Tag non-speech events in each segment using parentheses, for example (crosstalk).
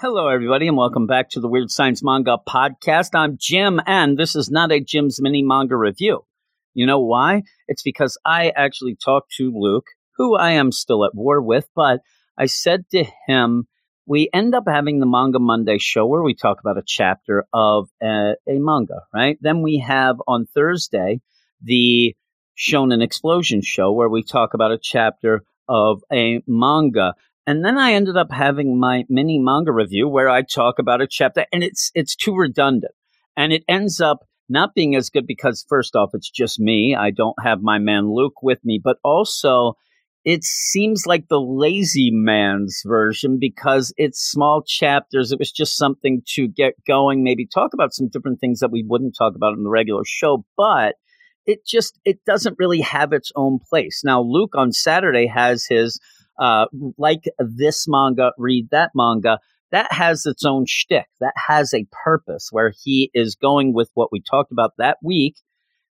Hello, everybody, and welcome back to the Weird Science Manga Podcast. I'm Jim, and this is not a Jim's Mini Manga Review. You know why? It's because I actually talked to Luke, who I am still at war with, but I said to him, we end up having the Manga Monday show where we talk about a chapter of a, a manga, right? Then we have on Thursday the Shonen Explosion show where we talk about a chapter of a manga. And then I ended up having my mini manga review where I talk about a chapter and it's it's too redundant. And it ends up not being as good because first off it's just me. I don't have my man Luke with me, but also it seems like the lazy man's version because it's small chapters. It was just something to get going, maybe talk about some different things that we wouldn't talk about in the regular show, but it just it doesn't really have its own place. Now Luke on Saturday has his uh, like this manga, read that manga. That has its own shtick. That has a purpose where he is going with what we talked about that week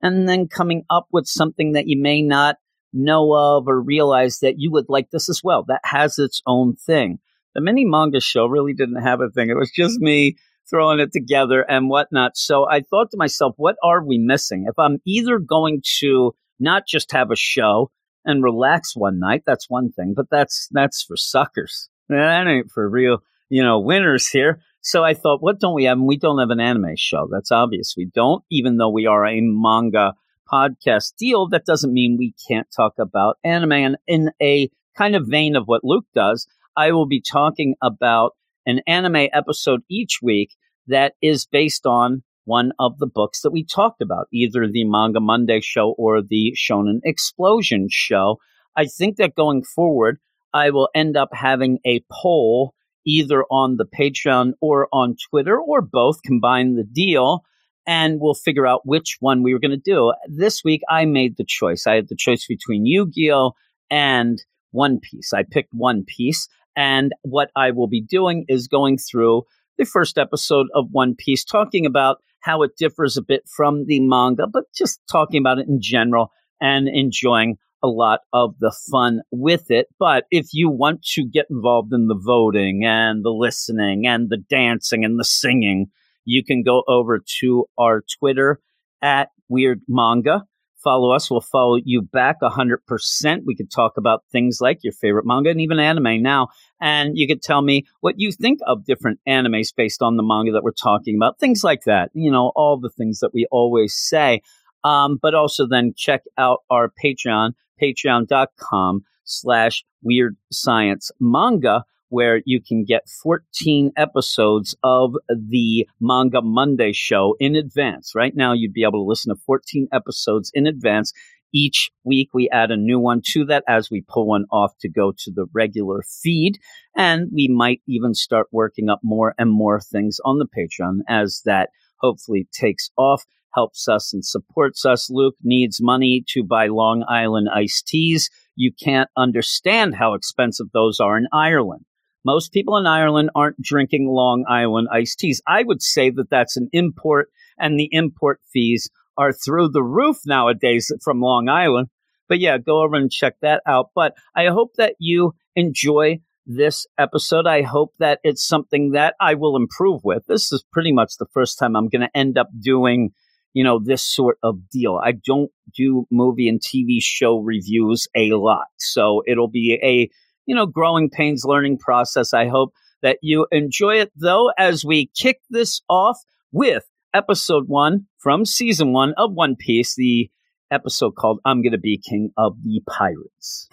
and then coming up with something that you may not know of or realize that you would like this as well. That has its own thing. The mini manga show really didn't have a thing. It was just me throwing it together and whatnot. So I thought to myself, what are we missing? If I'm either going to not just have a show, and relax one night. That's one thing, but that's that's for suckers. That ain't for real, you know, winners here. So I thought, what don't we have? And we don't have an anime show. That's obvious. We don't, even though we are a manga podcast deal. That doesn't mean we can't talk about anime. And in a kind of vein of what Luke does, I will be talking about an anime episode each week that is based on one of the books that we talked about, either the Manga Monday show or the Shonen Explosion show. I think that going forward, I will end up having a poll either on the Patreon or on Twitter or both, combine the deal, and we'll figure out which one we were going to do. This week, I made the choice. I had the choice between Yu Gi Oh! and One Piece. I picked One Piece, and what I will be doing is going through the first episode of One Piece, talking about how it differs a bit from the manga, but just talking about it in general and enjoying a lot of the fun with it. But if you want to get involved in the voting and the listening and the dancing and the singing, you can go over to our Twitter at Weird Manga follow us. We'll follow you back 100%. We could talk about things like your favorite manga and even anime now. And you could tell me what you think of different animes based on the manga that we're talking about, things like that. You know, all the things that we always say. Um, but also then check out our Patreon, patreon.com slash weird science manga where you can get 14 episodes of the Manga Monday show in advance. Right now, you'd be able to listen to 14 episodes in advance. Each week, we add a new one to that as we pull one off to go to the regular feed. And we might even start working up more and more things on the Patreon as that hopefully takes off helps us and supports us. Luke needs money to buy Long Island iced teas. You can't understand how expensive those are in Ireland. Most people in Ireland aren't drinking Long Island iced teas. I would say that that's an import, and the import fees are through the roof nowadays from Long Island. But yeah, go over and check that out. But I hope that you enjoy this episode. I hope that it's something that I will improve with. This is pretty much the first time I'm going to end up doing, you know, this sort of deal. I don't do movie and TV show reviews a lot. So it'll be a you know, growing pains learning process. I hope that you enjoy it though as we kick this off with episode one from season one of One Piece, the episode called I'm Gonna Be King of the Pirates.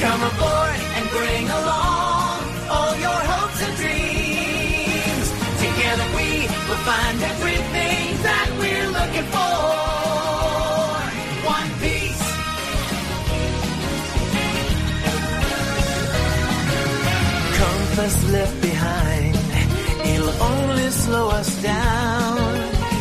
Come aboard us left behind, it'll only slow us down.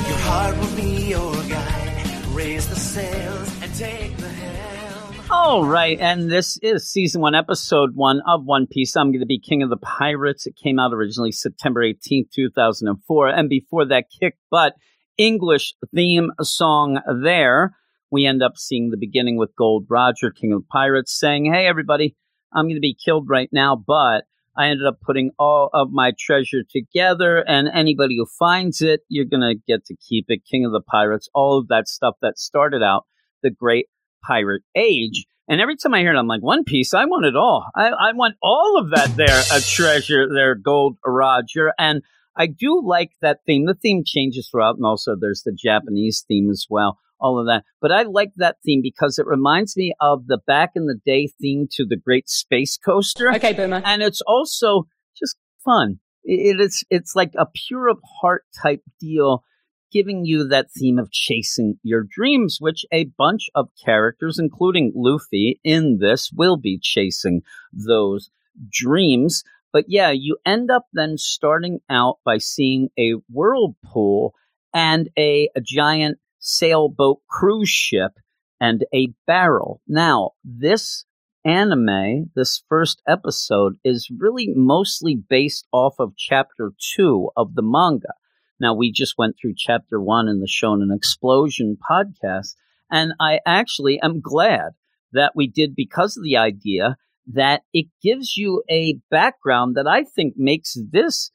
Your heart will be your guide. Raise the sails and take the helm. All right, and this is season one, episode one of One Piece. I'm going to be King of the Pirates. It came out originally September 18th, 2004. And before that kick butt English theme song there, we end up seeing the beginning with Gold Roger, King of the Pirates, saying, Hey, everybody, I'm going to be killed right now, but I ended up putting all of my treasure together, and anybody who finds it, you're going to get to keep it. King of the Pirates, all of that stuff that started out the great pirate age. And every time I hear it, I'm like, One Piece, I want it all. I, I want all of that there, a treasure there, Gold Roger. And I do like that theme. The theme changes throughout, and also there's the Japanese theme as well, all of that. But I like that theme because it reminds me of the back in the day theme to the Great Space Coaster. Okay, Boomer. And it's also just fun. It is it's like a pure of heart type deal, giving you that theme of chasing your dreams, which a bunch of characters, including Luffy in this, will be chasing those dreams. But yeah, you end up then starting out by seeing a whirlpool and a, a giant sailboat cruise ship and a barrel. Now, this anime, this first episode, is really mostly based off of chapter two of the manga. Now, we just went through chapter one in the Shonen Explosion podcast, and I actually am glad that we did because of the idea that it gives you a background that I think makes this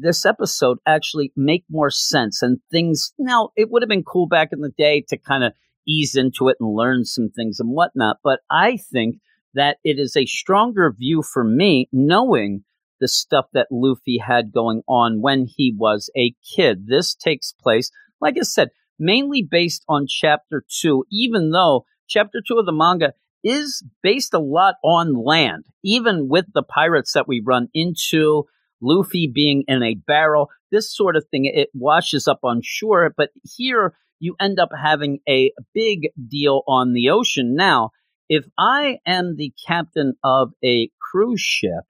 this episode actually make more sense and things now it would have been cool back in the day to kind of ease into it and learn some things and whatnot but i think that it is a stronger view for me knowing the stuff that luffy had going on when he was a kid. This takes place like i said mainly based on chapter two even though chapter two of the manga is based a lot on land, even with the pirates that we run into, Luffy being in a barrel, this sort of thing, it washes up on shore. But here you end up having a big deal on the ocean. Now, if I am the captain of a cruise ship,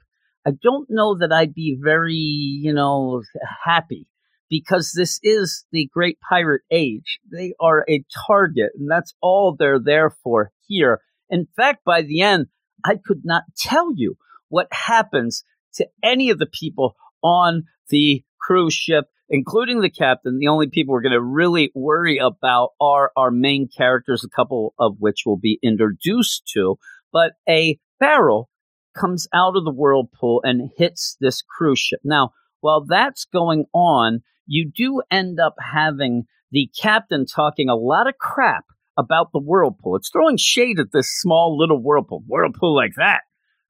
I don't know that I'd be very, you know, happy because this is the great pirate age. They are a target, and that's all they're there for here. In fact, by the end, I could not tell you what happens to any of the people on the cruise ship, including the captain. The only people we're going to really worry about are our main characters, a couple of which will be introduced to. But a barrel comes out of the whirlpool and hits this cruise ship. Now, while that's going on, you do end up having the captain talking a lot of crap about the whirlpool. It's throwing shade at this small little whirlpool. Whirlpool like that.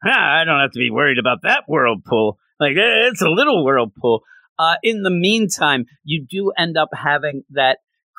(laughs) I don't have to be worried about that whirlpool. Like eh, it's a little whirlpool. Uh, in the meantime, you do end up having that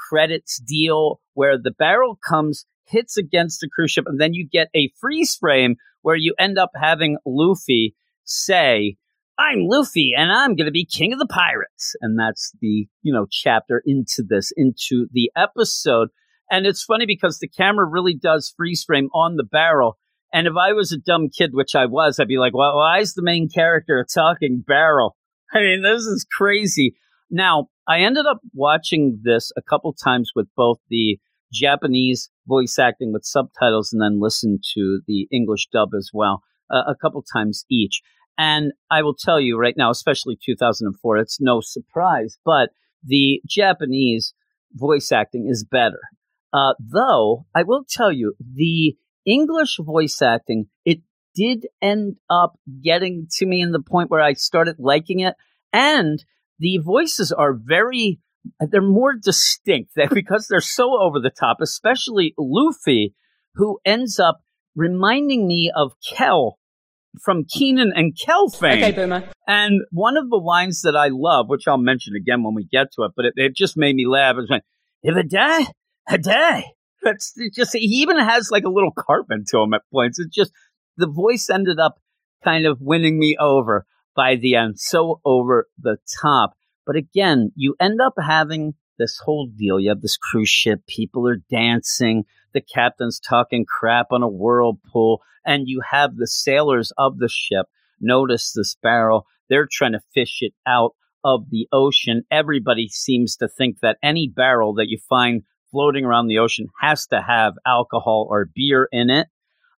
credits deal where the barrel comes, hits against the cruise ship, and then you get a freeze frame where you end up having Luffy say, I'm Luffy and I'm going to be king of the pirates. And that's the, you know, chapter into this, into the episode. And it's funny because the camera really does freeze frame on the barrel. And if I was a dumb kid, which I was, I'd be like, well, why is the main character a talking barrel? (laughs) I mean, this is crazy. Now, I ended up watching this a couple times with both the Japanese voice acting with subtitles and then listen to the English dub as well, uh, a couple times each. And I will tell you right now, especially 2004, it's no surprise, but the Japanese voice acting is better. Uh, though I will tell you, the English voice acting, it did end up getting to me in the point where I started liking it. And the voices are very, they're more distinct (laughs) because they're so over the top, especially Luffy, who ends up reminding me of Kel from Kenan and Kel fame. Okay, Boomer. And one of the lines that I love, which I'll mention again when we get to it, but it, it just made me laugh, is like, if it die, a day. That's just he even has like a little Cartman to him at points. It's just the voice ended up kind of winning me over by the end, so over the top. But again, you end up having this whole deal. You have this cruise ship, people are dancing, the captain's talking crap on a whirlpool, and you have the sailors of the ship notice this barrel. They're trying to fish it out of the ocean. Everybody seems to think that any barrel that you find floating around the ocean has to have alcohol or beer in it.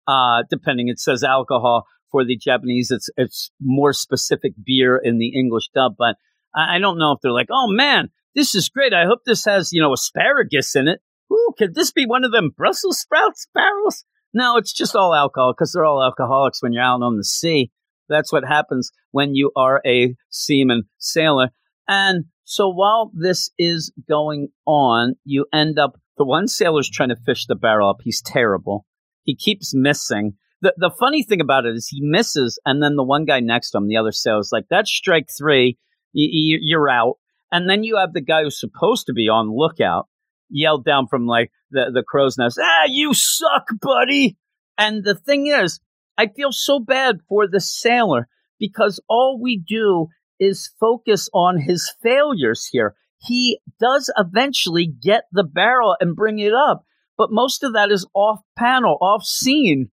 Uh, depending, it says alcohol for the Japanese. It's it's more specific beer in the English dub, but I, I don't know if they're like, oh man, this is great. I hope this has you know asparagus in it. Ooh, could this be one of them Brussels sprouts barrels? No, it's just all alcohol because they're all alcoholics when you're out on the sea. That's what happens when you are a seaman sailor. And so while this is going on, you end up, the one sailor's trying to fish the barrel up. He's terrible. He keeps missing. The, the funny thing about it is he misses, and then the one guy next to him, the other sailor's like, that's strike three. You, you're out. And then you have the guy who's supposed to be on lookout yelled down from like the, the crow's nest, ah, you suck, buddy. And the thing is, I feel so bad for the sailor because all we do is focus on his failures here. He does eventually get the barrel and bring it up, but most of that is off panel, off scene.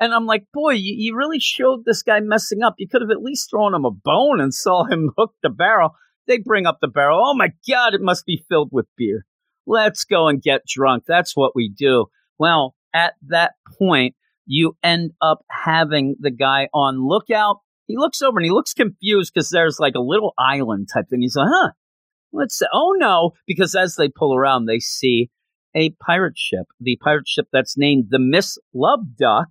And I'm like, boy, you, you really showed this guy messing up. You could have at least thrown him a bone and saw him (laughs) hook the barrel. They bring up the barrel. Oh my God, it must be filled with beer. Let's go and get drunk. That's what we do. Well, at that point, you end up having the guy on lookout. He looks over and he looks confused because there's like a little island type thing. He's like, huh, let's oh no, because as they pull around, they see a pirate ship, the pirate ship that's named the Miss Love Duck.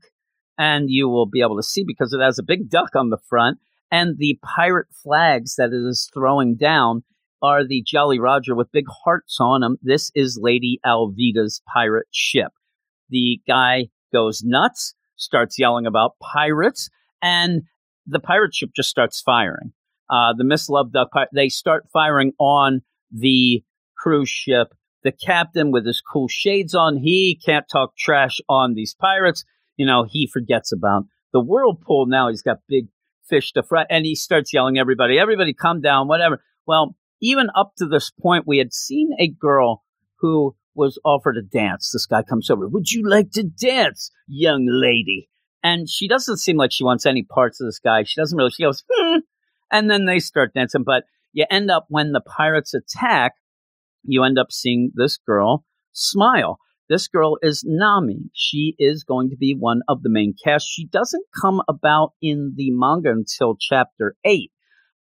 And you will be able to see because it has a big duck on the front and the pirate flags that it is throwing down are the Jolly Roger with big hearts on them. This is Lady Alvida's pirate ship. The guy goes nuts, starts yelling about pirates, and the pirate ship just starts firing. Uh, the Miss Love Duck, they start firing on the cruise ship. The captain, with his cool shades on, he can't talk trash on these pirates. You know, he forgets about the whirlpool. Now he's got big fish to fry, and he starts yelling, "Everybody, everybody, come down!" Whatever. Well, even up to this point, we had seen a girl who was offered a dance. This guy comes over. Would you like to dance, young lady? And she doesn't seem like she wants any parts of this guy. She doesn't really. She goes, hmm. and then they start dancing. But you end up when the pirates attack, you end up seeing this girl smile. This girl is Nami. She is going to be one of the main cast. She doesn't come about in the manga until chapter eight,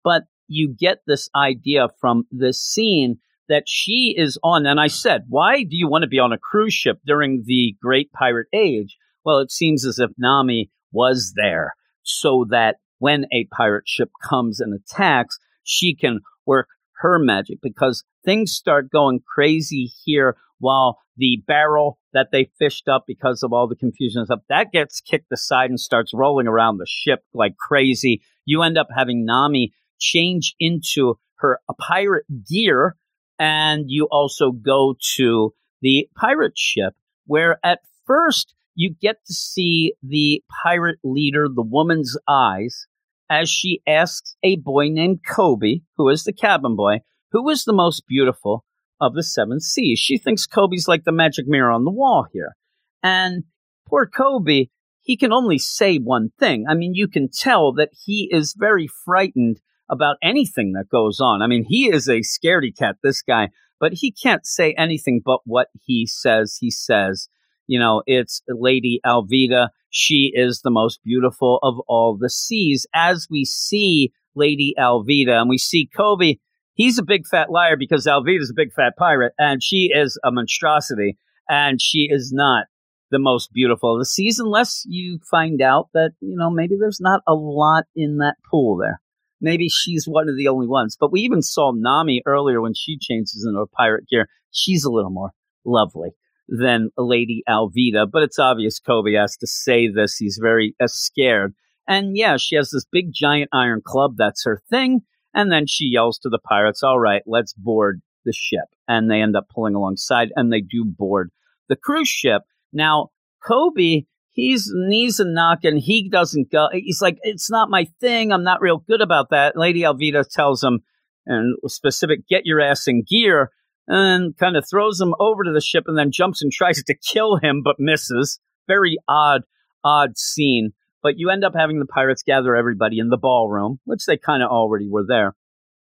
but you get this idea from this scene that she is on. And I said, why do you want to be on a cruise ship during the Great Pirate Age? Well, it seems as if Nami was there so that when a pirate ship comes and attacks, she can work her magic because things start going crazy here while the barrel that they fished up because of all the confusion and stuff that gets kicked aside and starts rolling around the ship like crazy. You end up having Nami change into her a pirate gear and you also go to the pirate ship where at first you get to see the pirate leader the woman's eyes as she asks a boy named Koby, who is the cabin boy who is the most beautiful of the seven seas she thinks Koby's like the magic mirror on the wall here and poor Koby, he can only say one thing i mean you can tell that he is very frightened about anything that goes on. I mean, he is a scaredy cat, this guy, but he can't say anything but what he says. He says, you know, it's Lady Alvida. She is the most beautiful of all the seas. As we see Lady Alvida and we see Koby, he's a big fat liar because Alvida's a big fat pirate and she is a monstrosity and she is not the most beautiful of the seas unless you find out that, you know, maybe there's not a lot in that pool there maybe she's one of the only ones. But we even saw Nami earlier when she changes into a pirate gear. She's a little more lovely than Lady Alvida, but it's obvious Koby has to say this. He's very uh, scared. And yeah, she has this big giant iron club. That's her thing. And then she yells to the pirates, all right, let's board the ship. And they end up pulling alongside and they do board the cruise ship. Now, Koby, he's knees and knocking. He doesn't go. He's like, it's not my thing. I'm not real good about that. Lady Alvida tells him, and specific, get your ass in gear, and kind of throws him over to the ship and then jumps and tries to kill him, but misses. Very odd, odd scene. But you end up having the pirates gather everybody in the ballroom, which they kind of already were there.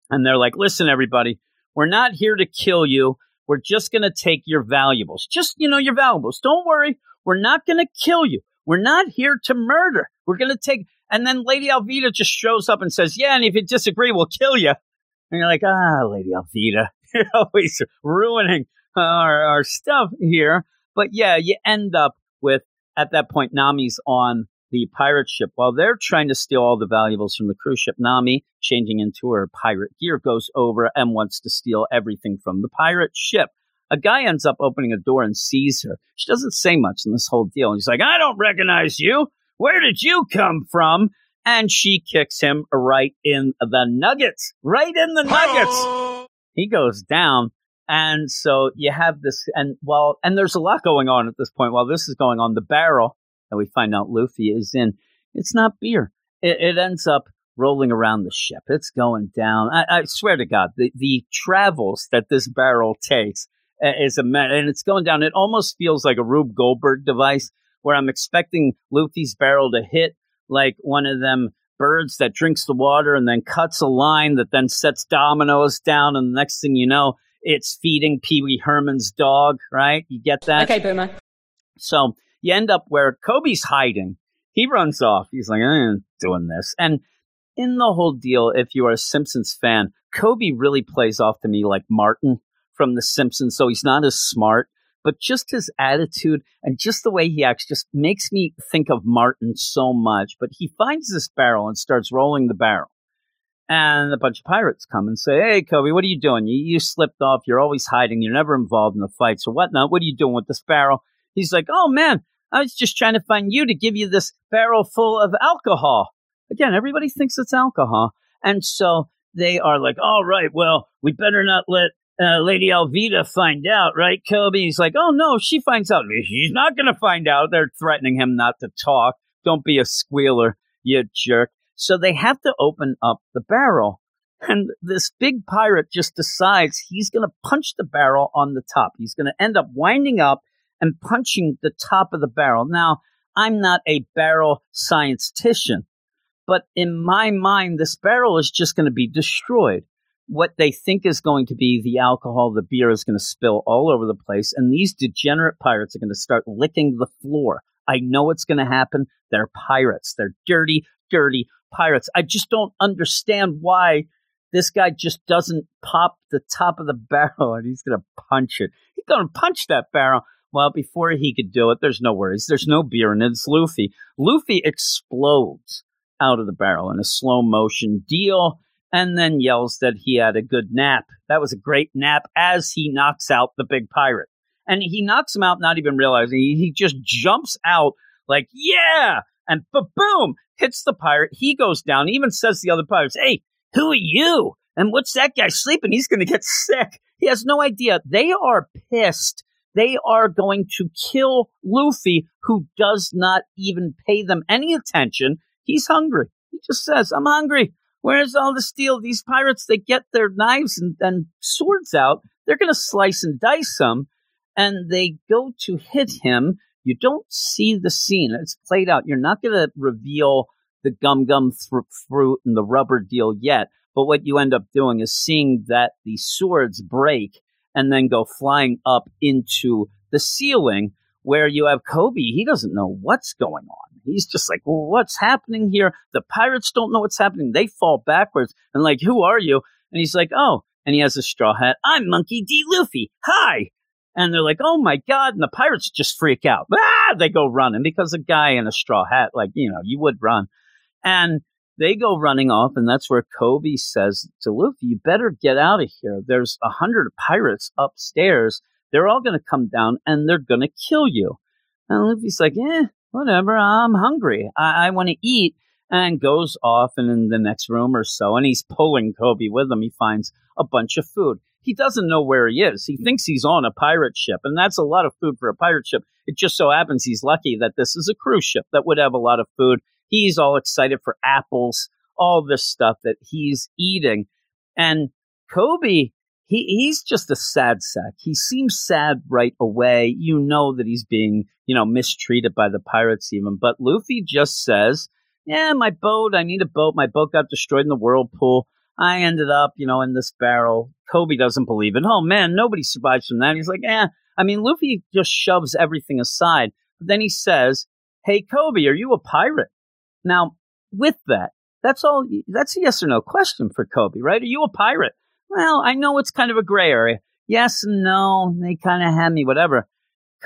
And they're like, listen, everybody, we're not here to kill you. We're just going to take your valuables. Just, you know, your valuables. Don't worry. We're not going to kill you. We're not here to murder. We're going to take. And then Lady Alvida just shows up and says, Yeah, and if you disagree, we'll kill you. And you're like, Ah, Lady Alvida, (laughs) always ruining our, our stuff here. But yeah, you end up with, at that point, Nami's on the pirate ship. While they're trying to steal all the valuables from the cruise ship, Nami, changing into her pirate gear, goes over and wants to steal everything from the pirate ship. A guy ends up opening a door and sees her. She doesn't say much in this whole deal. He's like, I don't recognize you. Where did you come from? And she kicks him right in the nuggets. Right in the nuggets. He goes down. And so you have this, and while, and there's a lot going on at this point. While this is going on, the barrel that we find out Luffy is in, it's not beer. It, it ends up rolling around the ship. It's going down. I, I swear to God, the, the travels that this barrel takes uh, is a and it's going down. It almost feels like a Rube Goldberg device where I'm expecting Luffy's barrel to hit like one of them birds that drinks the water and then cuts a line that then sets dominoes down, and the next thing you know, it's feeding Pee Wee Herman's dog. Right? You get that? Okay, Boomer. So you end up where Koby's hiding. He runs off. He's like, I ain't doing this. And in the whole deal, if you are a Simpsons fan, Koby really plays off to me like Martin from The Simpsons. So he's not as smart, but just his attitude and just the way he acts just makes me think of Martin so much. But he finds this barrel and starts rolling the barrel. And a bunch of pirates come and say, Hey, Koby, what are you doing? You, you slipped off. You're always hiding. You're never involved in the fights or whatnot. What are you doing with this barrel? He's like, Oh, man, I was just trying to find you to give you this barrel full of alcohol. Again, everybody thinks it's alcohol. And so they are like, all right, well, we better not let uh, Lady Alvida find out, right? Koby, he's like, oh no, she finds out. She's not going to find out. They're threatening him not to talk. Don't be a squealer, you jerk. So they have to open up the barrel. And this big pirate just decides he's going to punch the barrel on the top. He's going to end up winding up and punching the top of the barrel. Now, I'm not a barrel scientist, but in my mind, this barrel is just going to be destroyed. What they think is going to be the alcohol, the beer is going to spill all over the place, and these degenerate pirates are going to start licking the floor. I know it's going to happen. They're pirates. They're dirty, dirty pirates. I just don't understand why this guy just doesn't pop the top of the (laughs) barrel and he's going to punch it. He's going to punch that barrel. Well, before he could do it, there's no worries. There's no beer in it. It's Luffy. Luffy explodes out of the barrel in a slow motion deal and then yells that he had a good nap. That was a great nap as he knocks out the big pirate. And he knocks him out, not even realizing. He, just jumps out like, yeah, and boom, hits the pirate. He goes down, he even says to the other pirates, hey, who are you? And what's that guy sleeping? He's going to get (laughs) sick. He has no idea. They are pissed they are going to kill Luffy, who does not even pay them any attention. He's hungry. He just says, I'm hungry. Where's all the steel? These pirates, they get their knives and, and swords out. They're going to slice and dice him. And they go to hit him. You don't see the scene. It's played out. You're not going to reveal the gum gum th- fruit and the rubber deal yet. But what you end up doing is seeing that the swords break and then go flying up into the ceiling where you have Koby. He doesn't know what's going on. He's just like, well, what's happening here? The pirates don't know what's happening. They fall backwards and like, who are you? And he's like, oh, and he has a straw hat. I'm Monkey D. Luffy. Hi. And they're like, oh my God. And the pirates just freak out. Ah, they go running because a guy in a straw hat, like, you know, you would run. And they go running off, and that's where Koby says to Luffy, You better get out of here. There's a hundred pirates upstairs. They're all going to come down and they're going to kill you. And Luffy's like, Eh, whatever. I'm hungry. I, I want to eat. And goes off and in the next room or so, and he's pulling Koby with him. He finds a bunch of food. He doesn't know where he is. He hmm. thinks he's on a pirate ship, and that's a lot of food for a pirate ship. It just so happens he's lucky that this is a cruise ship that would have a lot of food he's all excited for apples, all this stuff that he's eating. And Koby, he, he's just a sad sack. He seems sad right away. You know that he's being, you know, mistreated by the pirates even. But Luffy just says, yeah, my boat, I need a boat. My boat got destroyed in the whirlpool. I ended up, you know, in this barrel. Koby doesn't believe it. Oh man, nobody survives from that. He's like, eh. I mean, Luffy just shoves everything aside. But then he says, Hey, Koby, are you a pirate? Now, with that, that's all. That's a yes or no question for Koby, right? Are you a pirate? Well, I know it's kind of a gray area. Yes and no. They kind of had me, whatever.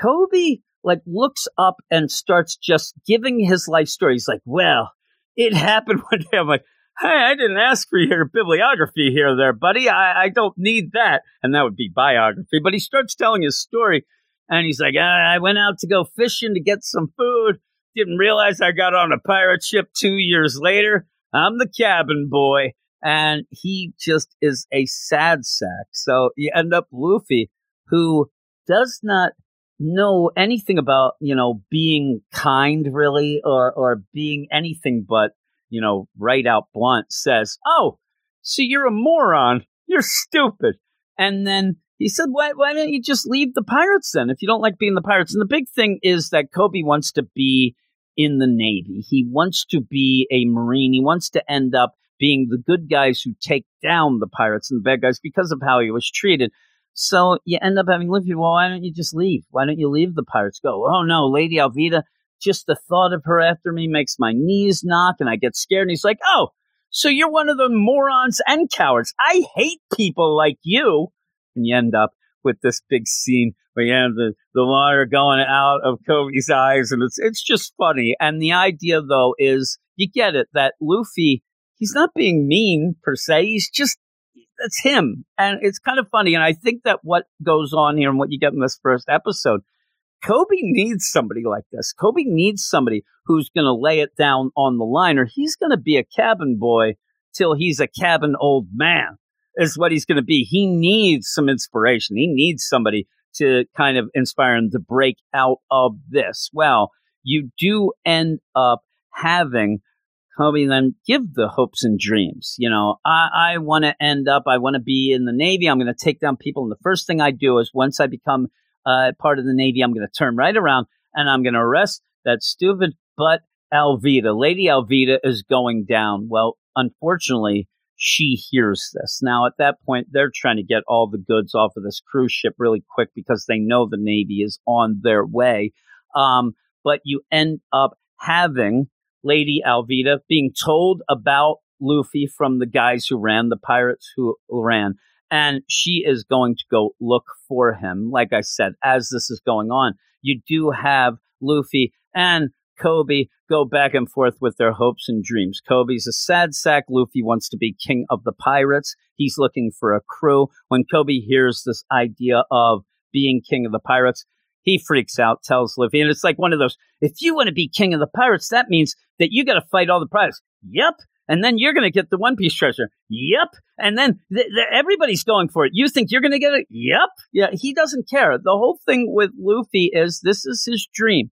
Koby like looks up and starts just giving his life story. He's like, well, it (laughs) happened one day. I'm like, hey, I didn't ask for your bibliography here, there, buddy. I, I don't need that. And that would be biography. But he starts telling his story and he's like, I went out to go fishing to get some food. Didn't realize I got on a pirate ship two years later. I'm the cabin boy. And he just is a sad sack. So you end up Luffy, who does not know anything about, you know, being kind really or, or being anything but, you know, right out blunt says, Oh, so you're a moron. You're stupid. And then he said, why, why don't you just leave the pirates then if you don't like being the pirates? And the big thing is that Koby wants to be in the Navy. He wants to be a Marine. He wants to end up being the good guys who take down the pirates and the bad guys because of how he was treated. So you end up having Luffy, well, why don't you just leave? Why don't you leave the pirates? Go, oh no, Lady Alvida, just the thought of her after me makes my knees knock and I get scared. And he's like, oh, so you're one of the morons and cowards. I hate people like you. And you end up with this big scene where you have the, the water going out of Koby's eyes, and it's it's just funny. And the idea though is you get it that Luffy he's not being mean per se. He's just that's him. And it's kind of funny. And I think that what goes on here and what you get in this first episode, Koby needs somebody like this. Koby needs somebody who's going to lay it down on the line, or he's going to be a cabin boy till he's a cabin old man, is what he's going to be. He needs some inspiration. He needs somebody to kind of inspire him to break out of this. Well, you do end up having Koby then give the hopes and dreams. You know, I, I want to end up, I want to be in the Navy. I'm going to take down people. And the first thing I do is once I become uh, part of the Navy, I'm going to turn right around and I'm going to arrest that stupid butt Alvida. Lady Alvida is going down. Well, unfortunately, she hears this. Now, at that point, they're trying to get all the goods off of this cruise ship really quick because they know the Navy is on their way. Um, but you end up having Lady Alvida being told about Luffy from the guys who ran, the pirates who ran. And she is going to go look for him. Like I said, as this is going on, you do have Luffy and Koby go back and forth with their hopes and dreams. Koby's a sad sack. Luffy wants to be king of the pirates. He's looking for a crew. When Koby hears this idea of being king of the pirates, he freaks out, tells Luffy, and it's like one of those, if you want to be king of the pirates, that means that you got to fight all the pirates. Yep. And then you're going to get the One Piece treasure. Yep. And then th- th- everybody's going for it. You think you're going to get it? Yep. Yeah. He doesn't care. The whole thing with Luffy is this is his dream.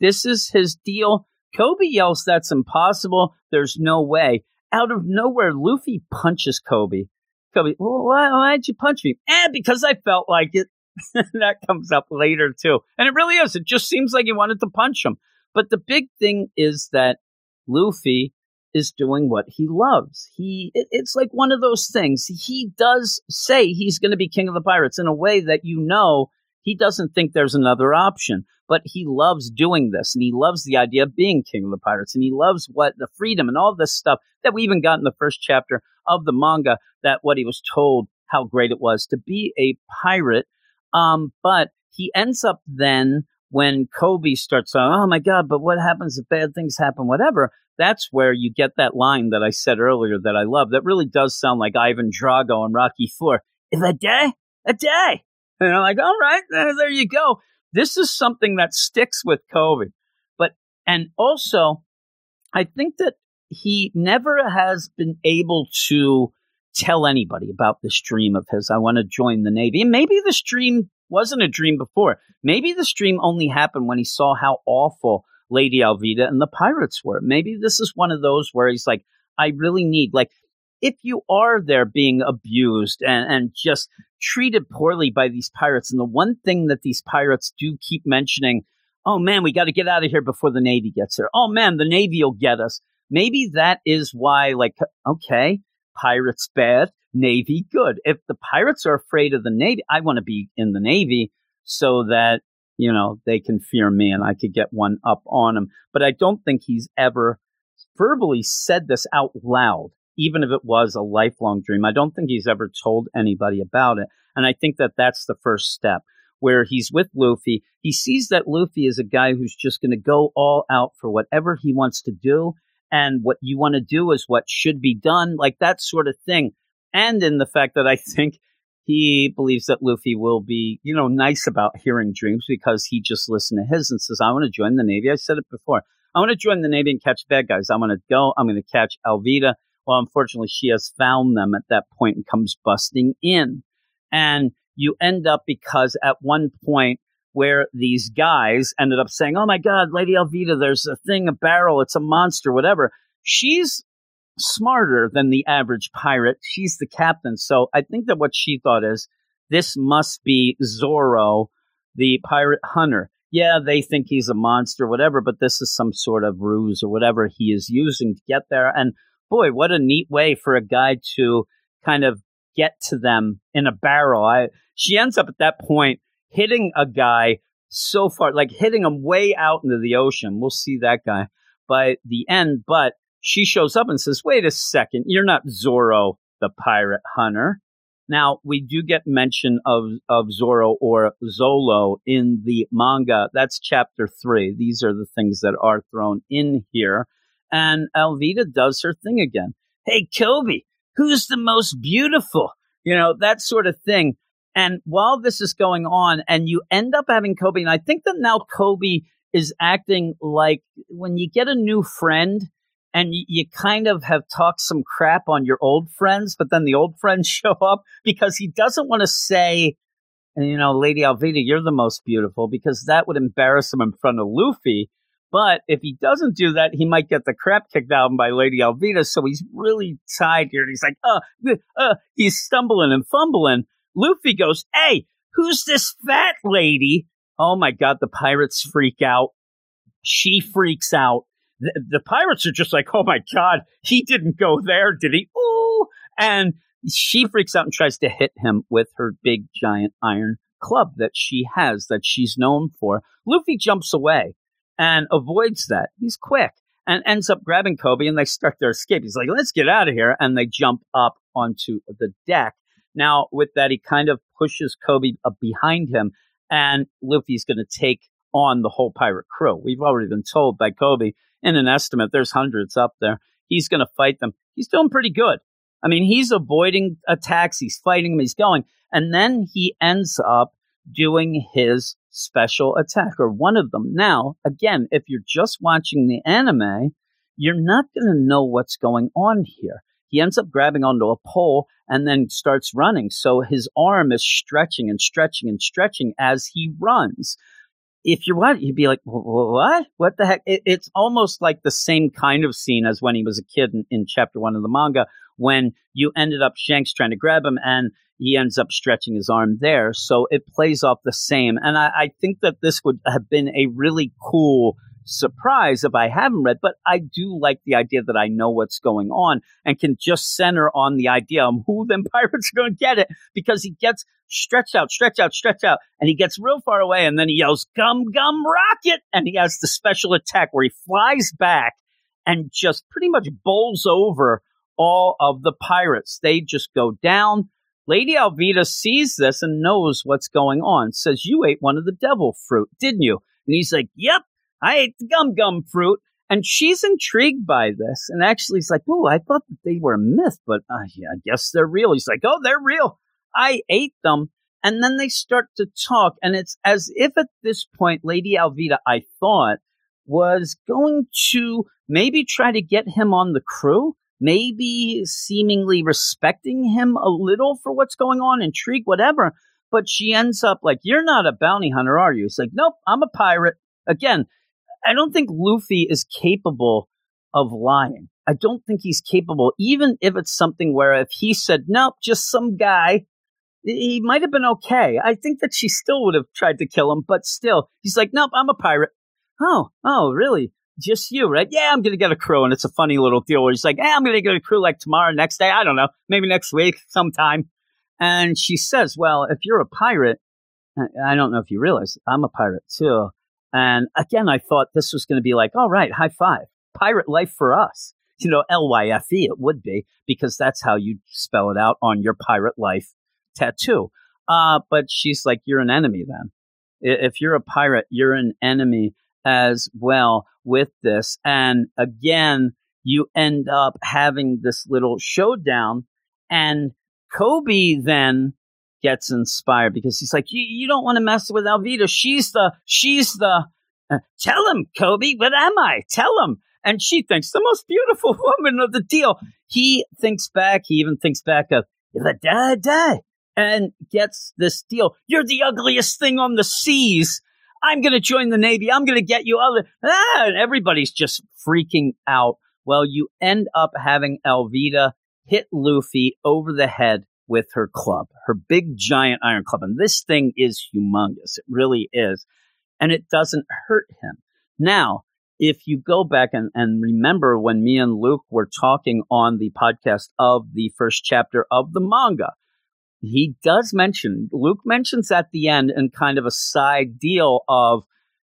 This is his deal. Koby yells, that's impossible. There's no way. Out of nowhere, Luffy punches Koby. Koby, why, why'd you punch me? Eh, because I felt like it. (laughs) that comes up later too. And it really is. It just seems like he wanted to punch him. But the big thing is that Luffy is doing what he loves. He it, it's like one of those things. He does say he's going to be king of the pirates in a way that you know he doesn't think there's another option, but he loves doing this and he loves the idea of being king of the pirates and he loves what the freedom and all this stuff that we even got in the first chapter of the manga that what he was told how great it was to be a pirate um, but he ends up then when Koby starts "Oh my God!" But what happens if bad things happen? Whatever. That's where you get that line that I said earlier that I love. That really does sound like Ivan Drago and Rocky Four. If a day, a day. And I'm like, all right, there you go. This is something that sticks with Koby. But and also, I think that he never has been able to tell anybody about this dream of his. I want to join the Navy. And maybe this dream wasn't a dream before. Maybe this dream only happened when he saw how awful Lady Alvida and the pirates were. Maybe this is one of those where he's like, I really need, like, if you are there being abused and, and just treated poorly by these pirates, and the one thing that these pirates do keep mentioning, oh man, we got to get out of here before the Navy gets there. Oh man, the Navy will get us. Maybe that is why, like, okay, pirates bad, Navy good. If the pirates are afraid of the Navy, I want to be in the Navy so that, you know, they can fear me and I could get one up on them. But I don't think he's ever verbally said this out loud, even if it was a lifelong dream. I don't think he's ever told anybody about it. And I think that that's the first step. where he's with Luffy. He sees that Luffy is a guy who's just going to go all out for whatever he wants to do. And what you want to do is what should be done, like that sort of thing. And in the fact that I think he believes that Luffy will be, you know, nice about hearing dreams because he just listened to his and says, I want to join the Navy. I said it before. I want to join the Navy and catch bad guys. I'm going to go. I'm going to catch Alvida. Well, unfortunately, she has found them at that point and comes busting in. And you end up because at one point where these guys ended up saying, Oh my God, Lady Alvida, there's a thing, a barrel, it's a monster, whatever. She's smarter than the average pirate. She's the captain. So I think that what she thought is this must be Zoro, the pirate hunter. Yeah, they think he's a monster, whatever, but this is some sort of ruse or whatever he is using to get there. And boy, what a neat way for a guy to kind of get to them in a barrel. I she ends up at that point hitting a guy so far, like hitting him way out into the ocean. We'll see that guy by the end, but she shows up and says, Wait a second, you're not Zoro the pirate hunter. Now, we do get mention of, of Zoro or Zolo in the manga. That's chapter three. These are the things that are thrown in here. And Alvida does her thing again. Hey, Koby, who's the most beautiful? You know, that sort of thing. And while this is going on, and you end up having Koby, and I think that now Koby is acting like when you get a new friend and you, kind of have talked some crap on your old friends, but then the old friends (laughs) show up because he doesn't want to say, you know, Lady Alvida, you're the most beautiful, because that would embarrass him in front of Luffy. But if he doesn't do that, he might get the crap kicked out of him by Lady Alvida. So he's really tied here. And he's like, uh, uh, he's stumbling and fumbling. Luffy goes, Hey, who's this fat lady? Oh my God, the pirates freak out. She freaks out the, the pirates are just like, oh my God, he didn't go there, did he? Ooh. And she freaks out and tries to hit him with her big giant iron club that she has, that she's known for. Luffy jumps away and avoids that. He's quick and ends up grabbing Koby and they start their escape. He's like, let's get out of here. And they jump up onto the deck. Now, with that, he kind of pushes Koby behind him and Luffy's going to take on the whole pirate crew. We've already been told by Koby in an estimate, there's hundreds up there. He's going to fight them. He's doing pretty good. I mean, he's avoiding attacks. He's fighting them. He's going. And then he ends up doing his special attack or one of them. Now, again, if you're just watching the anime, you're not going to know what's going on here. He ends up grabbing onto a pole and then starts running. So his arm is stretching and stretching and stretching as he runs. If you're what you'd be like what? What the heck? It, it's almost like the same kind of scene as when he was a kid in, in, chapter one of the manga when you ended up shanks trying to grab him and he ends up stretching his arm there. So it plays off the same. And I, I think that this would have been a really cool surprise if I haven't read, but I do like the idea that I know what's going on and can just center on the idea of who them (laughs) pirates are going to get it because he gets stretched out, stretched out, stretched out, and he gets real far away and then he yells, Gum Gum Rocket! And he has the special attack where he flies back and just pretty much bowls over all of the pirates. They just go down. Lady Alvida sees this and knows what's going on, says, You ate one of the devil fruit, didn't you? And he's like, Yep, I ate gum gum fruit. And she's intrigued by this. And actually, he's like, Oh, I thought that they were a myth, but uh, yeah, I guess they're real. He's like, Oh, they're real. I ate them. And then they start to talk. And it's as if at this point, Lady Alvida, I thought, was going to maybe try to get him on the crew, maybe seemingly respecting him a little for what's going on, intrigue, whatever. But she ends up like, You're not a bounty hunter, are you? It's like, Nope, I'm a pirate. Again, I don't think Luffy is capable of lying. I don't think he's capable, even if it's something where if he said, nope, just some guy, he might have been okay. I think that she still would have tried to kill him, but still, he's like, nope, I'm a pirate. Oh, oh, really? Just you, right? Yeah, I'm going to get a crew. And it's a funny little deal where he's like, hey, I'm going to get a crew like tomorrow, next day. I don't know, maybe next week, sometime. And she says, well, if you're a pirate, I don't know if you realize, I'm a pirate too. And again, I thought this was going to be like, all right, high five, pirate life for us. You know, L Y F E, it would be, because that's how you spell it out on your pirate life tattoo. Uh, but she's like, you're an enemy then. If you're a pirate, you're an enemy as well with this. And again, you end up having this little showdown. And Koby then gets inspired because he's like, you, don't want to mess with Alvida. She's the, she's the, uh, tell him, Koby, what am I? Tell him. And she thinks the most beautiful (laughs) woman of the deal. He thinks back. He even thinks back of, if I die, die. And gets this deal. You're the ugliest thing on the seas. I'm going to join the Navy. I'm going to get you other. Ah, and everybody's just freaking out. Well, you end up having Alvida hit Luffy over the head with her club, her big giant iron club. And this thing is humongous. It really is. And it doesn't hurt him. Now, if you go back and, and remember when me and Luke were talking on the podcast of the first chapter of the manga, he does mention, Luke mentions at the end in kind of a side deal of,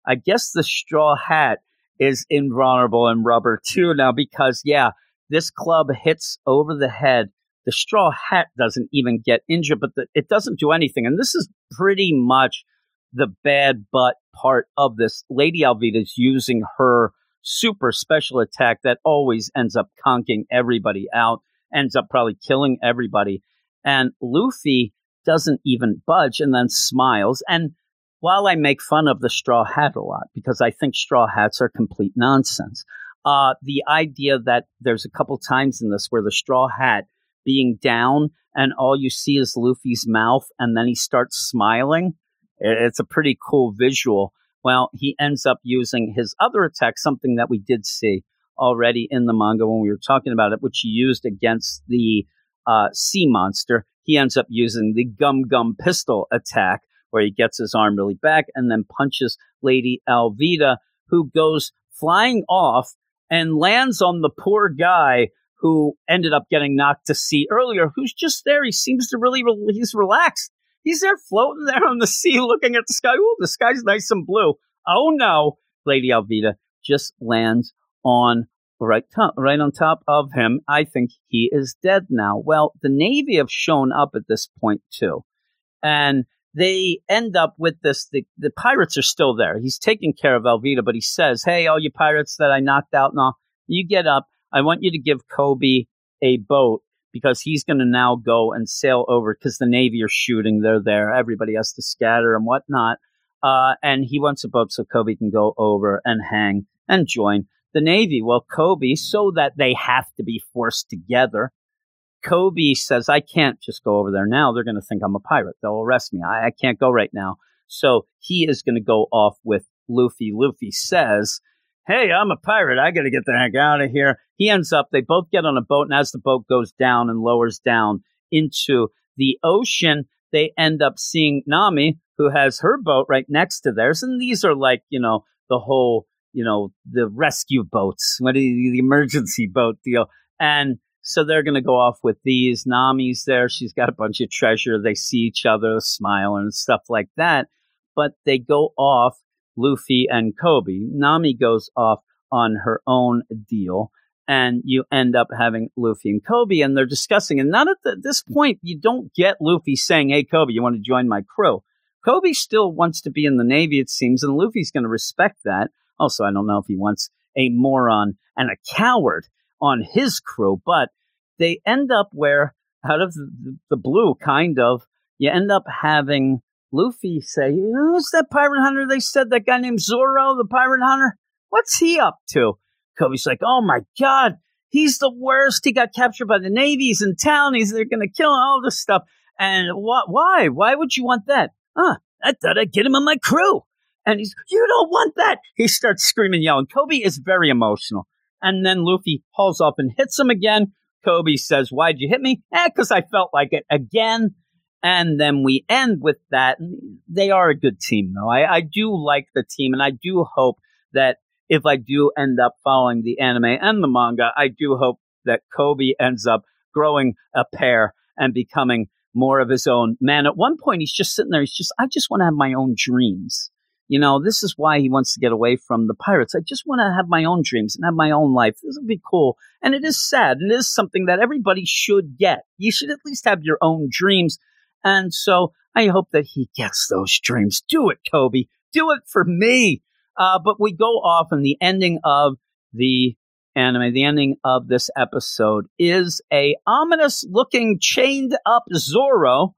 I guess the straw hat is invulnerable in rubber too now because, yeah, this club hits over the head. The straw hat doesn't even get injured, but the, it doesn't do anything. And this is pretty much the bad butt part of this. Lady Alvida is using her super special attack that always ends up conking everybody out, ends up probably killing everybody. And Luffy doesn't even budge and then smiles. And while I make fun of the straw hat a lot, because I think straw hats are complete nonsense, uh, the idea that there's a couple times in this where the straw hat being down and all you see is Luffy's mouth and then he starts smiling it's a pretty cool visual. Well, he ends up using his other attack, something that we did see already in the manga when we were talking about it, which he used against the uh, sea monster. He ends up using the gum gum pistol attack, where he gets his arm really back and then punches Lady Alvida, who goes flying off and lands on the poor guy who ended up getting knocked to sea earlier, who's just there. He seems to really, he's relaxed. He's there floating there on the (laughs) sea looking at the sky. Oh, the sky's nice and blue. Oh no, Lady Alvida just lands on right top, right on top of him. I think he is dead now. Well, the Navy have shown up at this point too, and they end up with this. The, the pirates are still there. He's taking care of Alvida, but he says, "Hey, all you pirates that I knocked out, now you get up. I want you to give Koby a boat because he's going to now go and sail over because the Navy are shooting. They're there. Everybody has to scatter and whatnot. Uh, and he wants a boat so Koby can go over and hang and join the Navy. Well, Koby, so that they have to be forced together, Koby says, I can't just go over there now. They're going to think I'm a pirate. They'll arrest me. I, I can't go right now. So he is going to go off with Luffy. Luffy says, hey, I'm a pirate. I got to get the heck out of here. He ends up, they both get on a boat, and as the boat goes down and lowers down into the ocean, they end up seeing Nami, who has her boat right next to theirs. And these are like, you know, the whole, you know, the rescue boats, what the, the emergency boat deal. And so they're going to go off with these. Nami's there. She's got a bunch of treasure. They see each other, smile and stuff like that. But they go off Luffy and Koby. Nami goes off on her own deal, and you end up having Luffy and Koby, and they're discussing. And not at the, this point, you don't get Luffy saying, "Hey, Koby, you want to join my crew?" Koby still wants to be in the Navy, it seems, and Luffy's going to respect that. Also, I don't know if he wants a moron and a coward on his crew, but they end up where, out of the, the blue, kind of, you end up having Luffy say, Who's that pirate hunter? They said that guy named Zoro, the pirate hunter. What's he up to? Koby's like, Oh my god, he's the worst. He got captured by the Navy. He's in town. He's they're gonna kill him, all this stuff. And what why? Why would you want that? Huh, I thought I'd get him on my crew. And he's, You don't want that. He starts screaming, yelling. Koby is very emotional. And then Luffy hauls up and hits him again. Koby says, Why'd you hit me? Eh, because I felt like it again. And then we end with that. They are a good team, though. I, I do like the team, and I do hope that if I do end up following the anime and the manga, I do hope that Koby ends up growing a pair and becoming more of his own man. At one point, he's just sitting there. He's just, I just want to have my own dreams. You know, this is why he wants to get away from the pirates. I just want to have my own dreams and have my own life. This would be cool. And it is sad. And it is something that everybody should get. You should at least have your own dreams and so I hope that he gets those dreams. Do it, Koby. Do it for me. Uh, but we go off, and the ending of the anime, the ending of this episode is a ominous looking chained up Zoro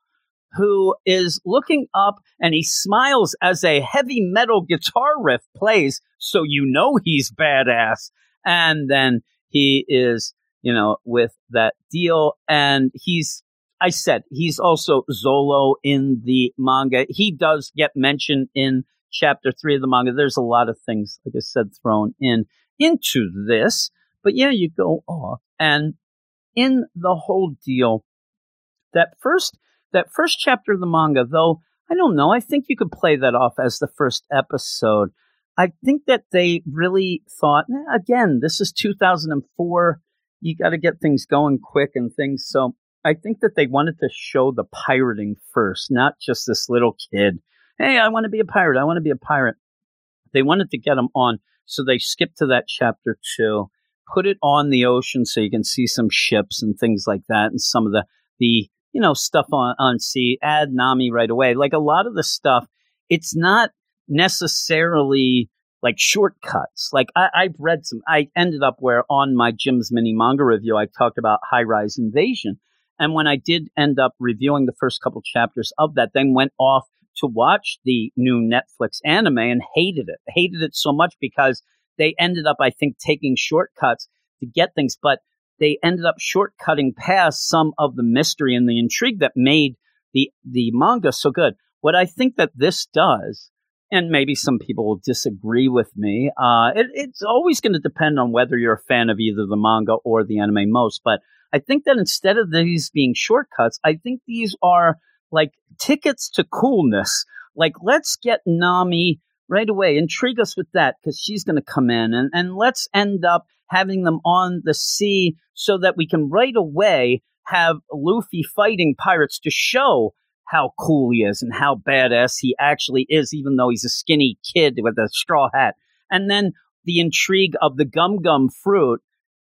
who is looking up and he smiles as a heavy metal guitar riff plays. So you know he's badass. And then he is, you know, with that deal. And he's, I said, he's also Zolo in the manga. He does get mentioned in chapter three of the manga. There's a lot of things, like I said, thrown in into this. But yeah, you go off and in the whole deal, that first that first chapter of the manga, though, I don't know. I think you could play that off as the first episode. I think that they really thought, again, this is 2004. You got to get things going quick and things. So I think that they wanted to show the pirating first, not just this little kid. Hey, I want to be a pirate. I want to be a pirate. They wanted to get him on. So they skipped to that chapter two, put it on the ocean so you can see some ships and things like that and some of the, the you know, stuff on, on C, add Nami right away. Like a lot of the stuff, it's not necessarily like shortcuts. Like I, I've read some, I ended up where on my Jim's mini manga review, I talked about High Rise Invasion. And when I did end up reviewing the first couple chapters of that, then went off to watch the new Netflix anime and hated it. Hated it so much because they ended up, I think, taking shortcuts to get things. But they ended up shortcutting past some of the mystery and the intrigue that made the the manga so good. What I think that this does, and maybe some people will disagree with me, uh, it, it's always going to depend on whether you're a fan of either the manga or the anime most. But I think that instead of these being shortcuts, I think these are like tickets to coolness. Like, let's get Nami right away, intrigue us with that because she's going to come in, and, and let's end up having them on the sea so that we can right away have Luffy fighting pirates to show how cool he is and how badass he actually is, even though he's a skinny kid with a straw hat. And then the intrigue of the gum gum fruit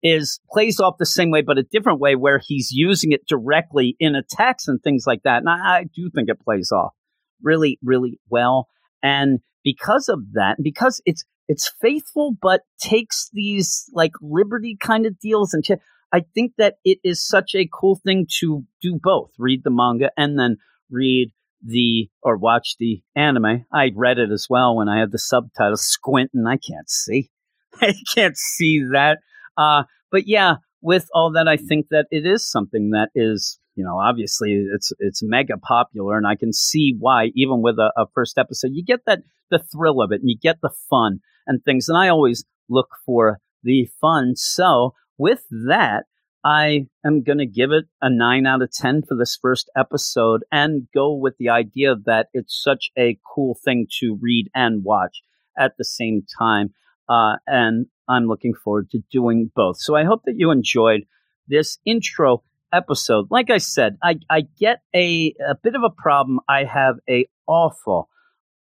is plays off the same way, but a different way where he's using it directly in attacks and things like that. And I, I do think it plays off really, really well. And because of that, because it's it's faithful, but takes these like liberty kind of deals and ch- I think that it is such a cool thing to do both read the manga and then read the or watch the anime. I read it as well when I had the subtitles squinting. I can't see. (laughs) I can't see that. Uh, but yeah, with all that, I think that it is something that is, you know, obviously it's it's mega popular, and I can see why. Even with a, a first episode, you get that the thrill of it, and you get the fun and things. And I always look for the fun. So with that, I am going to give it a 9 out of 10 for this first episode and go with the idea that it's such a cool thing to read and watch at the same time. Uh, and I'm looking forward to doing both. So I hope that you enjoyed this intro episode. Like I said, I, I get a, a bit of a problem. I have a awful,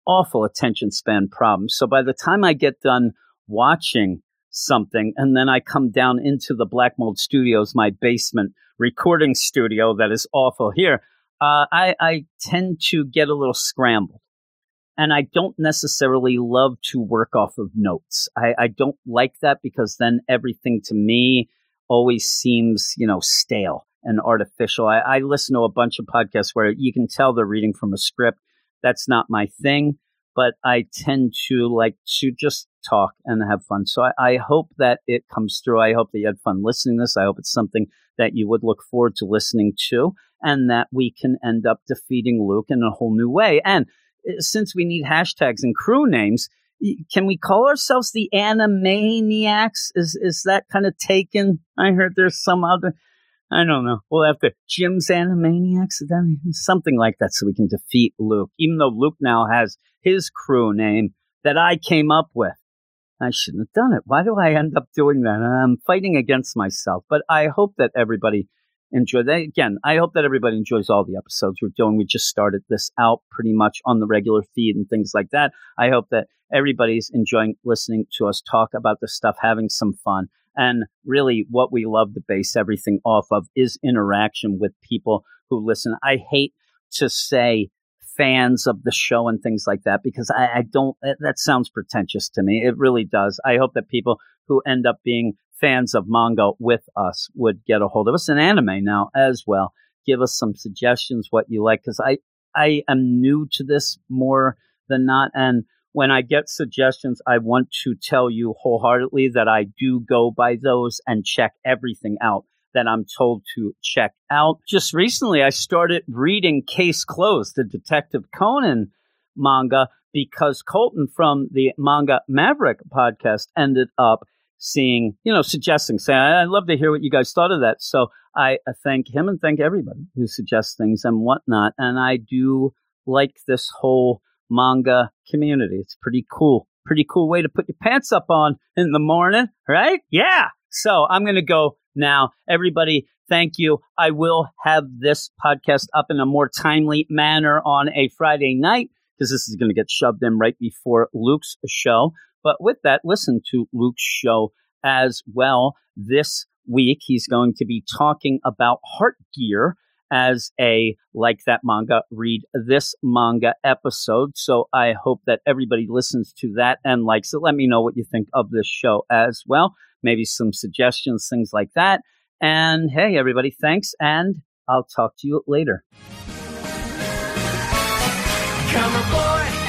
awful attention span problem. So by the time I get done watching something and then I come down into the Black Mold Studios, my basement recording studio that is awful here, uh, I, I tend to get a little scrambled. And I don't necessarily love to work off of notes. I, I don't like that because then everything to me always seems, you know, stale and artificial. I, I listen to a bunch of podcasts where you can tell they're reading from a script that's not my thing, but I tend to like to just talk and have fun. So I, I hope that it comes through. I hope that you had fun listening to this. I hope it's something that you would look forward to listening to and that we can end up defeating Luke in a whole new way. And since we need hashtags and crew names, can we call ourselves the Animaniacs? Is is that kind of taken? I heard there's some other I don't know. We'll have to Jim's Animaniacs, something like that, so we can defeat Luke. Even though Luke now has his crew name that I came up with. I shouldn't have done it. Why do I end up doing that? I'm fighting against myself. But I hope that everybody enjoyed that. Again, I hope that everybody enjoys all the episodes we're doing. We just started this out pretty much on the regular feed and things like that. I hope that everybody's enjoying listening to us talk about this stuff, having some fun. And really, what we love to base everything off of is interaction with people who listen. I hate to say fans of the show and things like that because I, I don't, that sounds pretentious to me. It really does. I hope that people who end up being fans of manga with us would get a hold of us and anime now as well. Give us some suggestions what you like because I I am new to this more than not, and when I get suggestions, I want to tell you wholeheartedly that I do go by those and check everything out that I'm told to check out. Just recently, I started reading Case Closed, the Detective Conan manga, because Colton from the Manga Maverick podcast ended up seeing, you know, suggesting, saying, I'd love to hear what you guys thought of that. So I thank him and thank everybody who suggests things and whatnot. And I do like this whole manga community. It's pretty cool. Pretty cool way to put your pants up on in the morning, right? Yeah. So I'm going to go now. Everybody, thank you. I will have this podcast up in a more timely manner on a Friday night because this is going to get shoved in right before Luke's show. But with that, listen to Luke's show as well. This week, he's going to be talking about Heart Gear as a like that manga read this manga episode. So i hope that everybody listens to that and likes it. Let me know what you think of this show as well. Maybe some suggestions things like that. And hey everybody thanks and i'll talk to you later. Come aboard